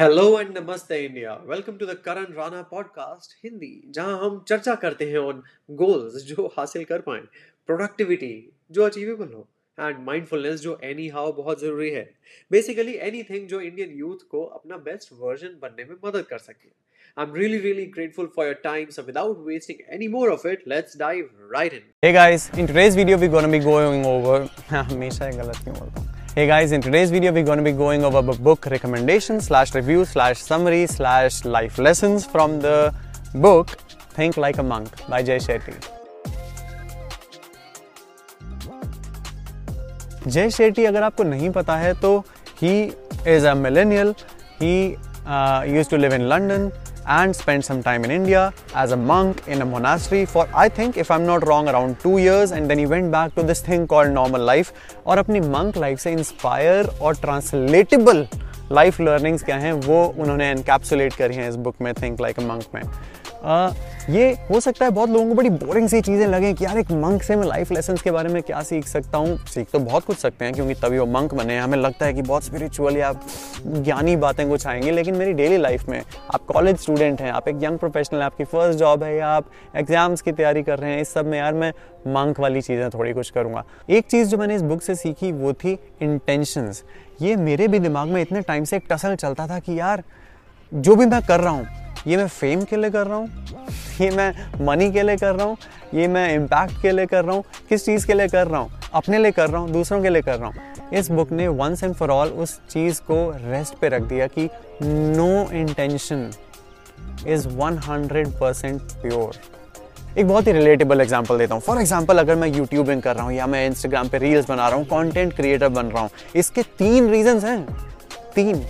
Hello and नमस्ते India welcome to the Karan Rana podcast Hindi जहाँ हम चर्चा करते हैं ऑन गोल्स जो हासिल कर पाए प्रोडक्टिविटी जो अचीवेबल हो एंड माइंडफुलनेस जो एनी हाउ बहुत ज़रूरी है। बेसिकली एनीथिंग जो इंडियन यूथ को अपना बेस्ट वर्जन बनने में मदद कर सके। I'm really really grateful for your time, so without wasting any more of it, let's dive right in. Hey guys, in today's video we're going to be going over हमेशा गलत क्यों बोलता हूँ। Hey guys, in today's video we're going to be going over a book recommendation slash review slash summary slash life lessons from the book Think Like a Monk by Jay Shetty. जय शेट्टी अगर आपको नहीं पता है तो he is a millennial he used to live in London and spent some time in India as a monk in a monastery for I think if I'm not wrong around two years and then he went back to this thing called normal life और अपनी monk life से inspire और translatable life learnings क्या हैं वो उन्होंने encapsulate करी हैं इस बुक में थिंक लाइक अ मंक में आ, ये हो सकता है बहुत लोगों को बड़ी बोरिंग सी चीज़ें लगें कि यार एक मंक से मैं लाइफ लेसन के बारे में क्या सीख सकता हूँ? सीख तो बहुत कुछ सकते हैं क्योंकि तभी वो मंक बने हैं। हमें लगता है कि बहुत स्पिरिचुअल या ज्ञानी बातें कुछ आएँगी लेकिन मेरी डेली लाइफ में आप कॉलेज स्टूडेंट हैं आप एक यंग प्रोफेशनल आपकी फ़र्स्ट जॉब है या आप एग्ज़ाम्स की तैयारी कर रहे हैं इस सब में यार मैं मंक वाली चीज़ें थोड़ी कुछ करूँगा। एक चीज़ जो मैंने इस बुक से सीखी वो थी इंटेंशंस ये मेरे भी दिमाग में इतने टाइम से एक टसल चलता था कि यार जो भी मैं कर रहा हूँ ये मैं फेम के लिए कर रहा हूँ, ये मैं मनी के लिए कर रहा हूँ, ये मैं इम्पैक्ट के लिए कर रहा हूँ, किस चीज़ के लिए कर रहा हूँ? अपने लिए कर रहा हूँ, दूसरों के लिए कर रहा हूँ। इस बुक ने वंस एंड फॉर ऑल उस चीज़ को रेस्ट पे रख दिया कि no intention is 100 percent pure एक बहुत ही रिलेटेबल एग्ज़ाम्पल देता हूँ। फॉर एग्ज़ाम्पल अगर मैं यूट्यूबिंग कर रहा हूँ या मैं इंस्टाग्राम पे रील्स बना रहा हूँ कंटेंट क्रिएटर बन रहा हूँ, इसके तीन रीजंस हैं। तीन।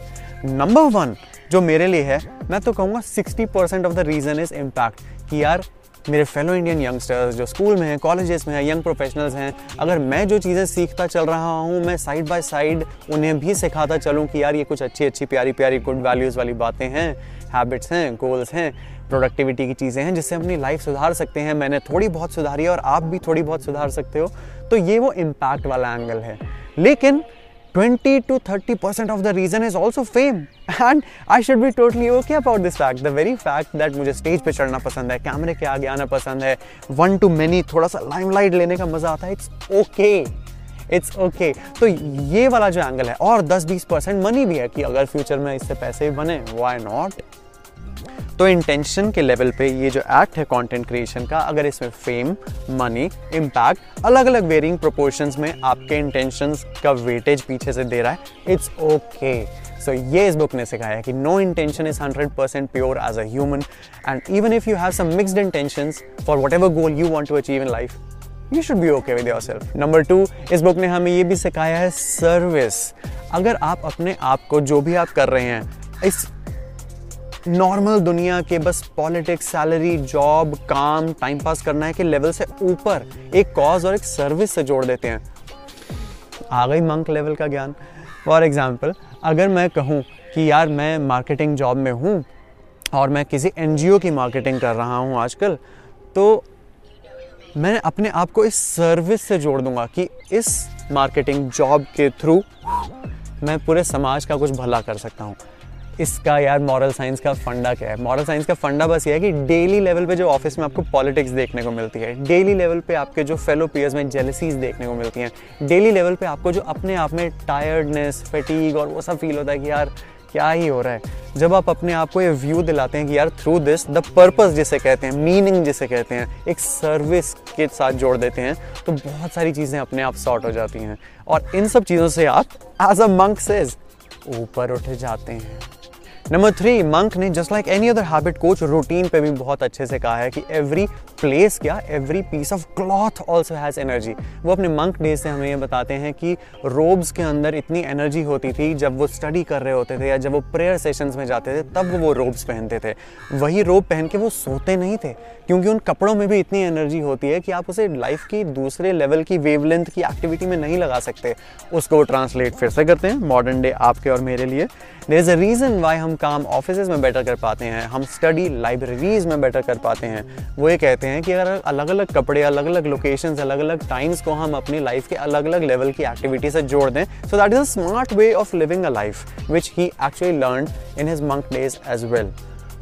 नंबर वन जो मेरे लिए है, मैं तो कहूँगा sixty percent of the reason is impact कि यार, मेरे फेलो इंडियन यंगस्टर्स जो स्कूल में हैं कॉलेजेस में हैं यंग प्रोफेशनल्स हैं, अगर मैं जो चीज़ें सीखता चल रहा हूँ, मैं साइड बाय साइड उन्हें भी सिखाता चलूँ कि यार, ये कुछ अच्छी अच्छी, प्यारी प्यारी गुड वैल्यूज़ वाली बातें हैं हैबिट्स हैं गोल्स हैं प्रोडक्टिविटी की चीज़ें हैं, जिससे अपनी लाइफ सुधार सकते हैं, मैंने थोड़ी बहुत सुधारी है और आप भी थोड़ी बहुत सुधार सकते हो तो ये वो इम्पैक्ट वाला एंगल है। लेकिन 20 to 30 percent of the reason is also fame. And I should be totally okay about this fact. The very fact that मुझे स्टेज पे चढ़ना पसंद है कैमरे के आगे आना पसंद है वन टू many, थोड़ा सा लाइमलाइट लेने का मज़ा आता है इट्स ओके इट्स ओके तो ये वाला जो एंगल है, और 10-20 परसेंट मनी भी है कि अगर फ्यूचर में इससे पैसे भी बने वाई नॉट तो इंटेंशन के लेवल पे ये जो एक्ट है कंटेंट क्रिएशन का, अगर इसमें फेम मनी इम्पैक्ट अलग अलग वेरिंग प्रोपोर्शंस में आपके इंटेंशंस का वेटेज पीछे से दे रहा है इट्स ओके सो ये इस बुक ने सिखाया कि no intention is hundred percent pure as a human and even if you have some mixed intentions for whatever goal you want to achieve in life you should be okay with yourself number two इस book ने हमें ये भी सिखाया है service अगर आप अपने आप को जो भी आप कर रहे हैं, इस नॉर्मल दुनिया के बस पॉलिटिक्स सैलरी जॉब काम टाइम पास करना है के लेवल से ऊपर एक कॉज और एक सर्विस से जोड़ देते हैं। आ गई मंक लेवल का ज्ञान। फॉर एग्ज़ाम्पल अगर मैं कहूँ कि यार मैं मार्केटिंग जॉब में हूँ और मैं किसी एनजीओ की मार्केटिंग कर रहा हूँ आजकल तो मैं अपने आप को इस सर्विस से जोड़ दूँगा कि इस मार्केटिंग जॉब के थ्रू मैं पूरे समाज का कुछ भला कर सकता हूँ। इसका यार मॉरल साइंस का फंडा क्या है? मॉरल साइंस का फंडा बस ये है कि डेली लेवल पे जो ऑफ़िस में आपको पॉलिटिक्स देखने को मिलती है डेली लेवल पे आपके जो फेलो पियर्स में जेलसीज देखने को मिलती हैं डेली लेवल पे आपको जो अपने आप में टायर्डनेस फटीग और वो सब फील होता है कि यार क्या ही हो रहा है। जब आप अपने आप को ये व्यू दिलाते हैं कि यार थ्रू दिस द पर्पस जिसे कहते हैं मीनिंग जिसे कहते हैं, एक सर्विस के साथ जोड़ देते हैं तो बहुत सारी चीज़ें अपने आप सॉर्ट हो जाती हैं। और इन सब चीज़ों से आप एज अ मंक सेज ऊपर उठ जाते हैं। नंबर थ्री मंक ने just like any other habit coach routine पे भी बहुत अच्छे से कहा है कि एवरी प्लेस क्या every piece of cloth also has energy वो अपने मंक डे से हमें ये बताते हैं कि रोब्स के अंदर इतनी एनर्जी होती थी, जब वो स्टडी कर रहे होते थे या जब वो प्रेयर सेशंस में जाते थे, तब वो रोब्स पहनते थे। वही रोब पहन के वो सोते नहीं थे, क्योंकि उन कपड़ों में भी इतनी एनर्जी होती है कि आप उसे लाइफ की दूसरे लेवल की वेवलेंथ की एक्टिविटी में नहीं लगा सकते। उसको ट्रांसलेट फिर से करते हैं मॉडर्न डे आपके और मेरे लिए। There is a reason why हम काम ऑफ़िस में बेटर कर पाते हैं, हम स्टडी लाइब्रेरीज में बेटर कर पाते हैं। वो ये कहते हैं कि अगर अलग अलग कपड़े अलग अलग लोकेशन अलग अलग टाइम्स को हम अपनी लाइफ के अलग अलग लेवल की एक्टिविटी से जोड़ दें so that is a smart way of living a life which he actually learn in his monk days as well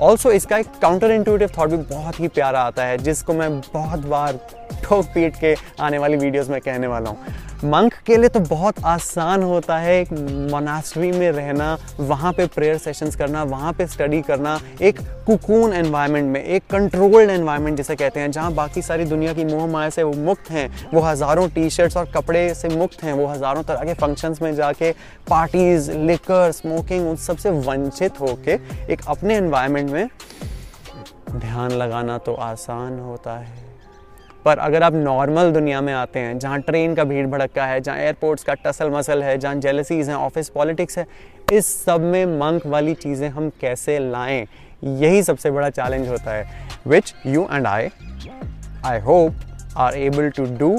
also इसका एक काउंटर इंटूटिव थाट भी बहुत ही प्यारा आता है, जिसको मैं बहुत बार ठोक पीट के आने वाली वीडियोस में कहने वाला हूँ। मंक के लिए तो बहुत आसान होता है एक मोनास्ट्री में रहना, वहाँ पे प्रेयर सेशंस करना, वहाँ पे स्टडी करना, एक कुकून एनवायरनमेंट में, एक कंट्रोल्ड एनवायरनमेंट जिसे कहते हैं, जहाँ बाकी सारी दुनिया की मोह माया से वो मुक्त हैं, वो हज़ारों टी शर्ट्स और कपड़े से मुक्त हैं, वो हज़ारों तरह के फ़ंक्शंस में जाके पार्टीज़ लिकर स्मोकिंग उन सबसे वंचित होके एक अपने एनवायरनमेंट में ध्यान लगाना तो आसान होता है। पर अगर आप नॉर्मल दुनिया में आते हैं, जहाँ ट्रेन का भीड़ भड़का है, जहाँ एयरपोर्ट्स का टसल मसल है, जहाँ जेलसीज हैं ऑफ़िस पॉलिटिक्स है, इस सब में मंक वाली चीज़ें हम कैसे लाएँ? यही सबसे बड़ा चैलेंज होता है which you and I I hope are able to do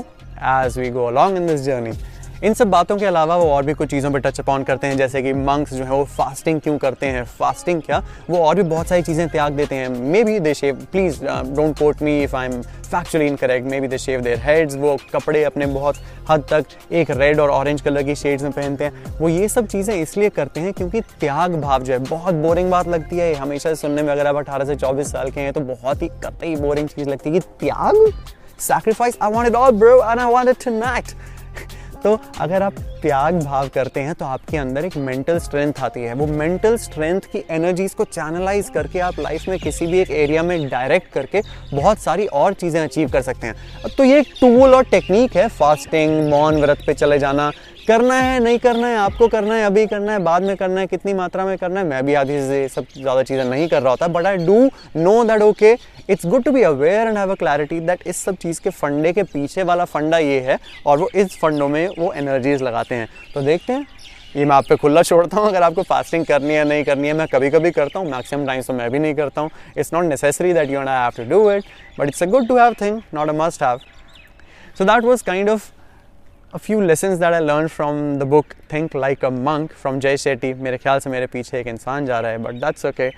as we go along in this journey इन सब बातों के अलावा वो और भी कुछ चीज़ों पर टच अपॉन करते हैं, जैसे कि मंक्स जो है वो फास्टिंग क्यों करते हैं? फास्टिंग क्या? वो और भी बहुत सारी चीज़ें त्याग देते हैं। Maybe they shave please don't quote me if I am factually incorrect maybe they shave their heads वो कपड़े अपने बहुत हद तक एक रेड और ऑरेंज कलर की शेड्स में पहनते हैं। वो ये सब चीज़ें इसलिए करते हैं क्योंकि त्याग भाव जो है, बहुत बोरिंग बात लगती है। हमेशा सुनने में अगर आप अठारह से चौबीस साल के हैं तो बहुत ही कतई बोरिंग चीज़ लगती है कि त्याग? Sacrifice? I want it all, bro, and i want it tonight. तो अगर आप त्याग भाव करते हैं तो आपके अंदर एक मेंटल स्ट्रेंथ आती है। वो मेंटल स्ट्रेंथ की एनर्जीज को चैनलाइज करके आप लाइफ में किसी भी एक एरिया में डायरेक्ट करके बहुत सारी और चीज़ें अचीव कर सकते हैं। तो ये एक टूल और टेक्निक है फास्टिंग मौन, व्रत पे चले जाना करना है, नहीं करना है, आपको करना है, अभी करना है, बाद में करना है, कितनी मात्रा में करना है, मैं भी आधी से सब ज़्यादा चीज़ें नहीं कर रहा होता but I do know that okay it's good to be aware and have a clarity that इस सब चीज़ के फंडे के पीछे वाला फंडा ये है और वो इस फंडों में वो एनर्जीज लगाते हैं। तो देखते हैं, ये मैं आप पे खुला छोड़ता हूँ, अगर आपको फास्टिंग करनी है, नहीं करनी है, मैं कभी कभी करता हूँ मैक्सिमम टाइम्स तो मैं भी नहीं करता हूँ। It's not necessary that you and I have to do it but it's a good to have thing not a must have so that was kind of a few lessons that I learned from the book Think Like a Monk from Jay Shetty. मेरे ख्याल से मेरे पीछे एक इंसान जा रहा है but that's okay.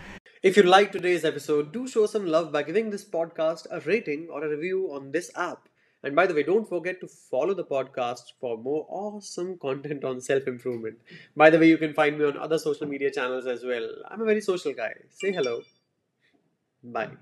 If you like today's episode, do show some love by giving this podcast a rating or a review on this app. And by the way, don't forget to follow the podcast for more awesome content on self improvement. By the way, you can find me on other social media channels as well. I'm a very social guy. Say hello. Bye.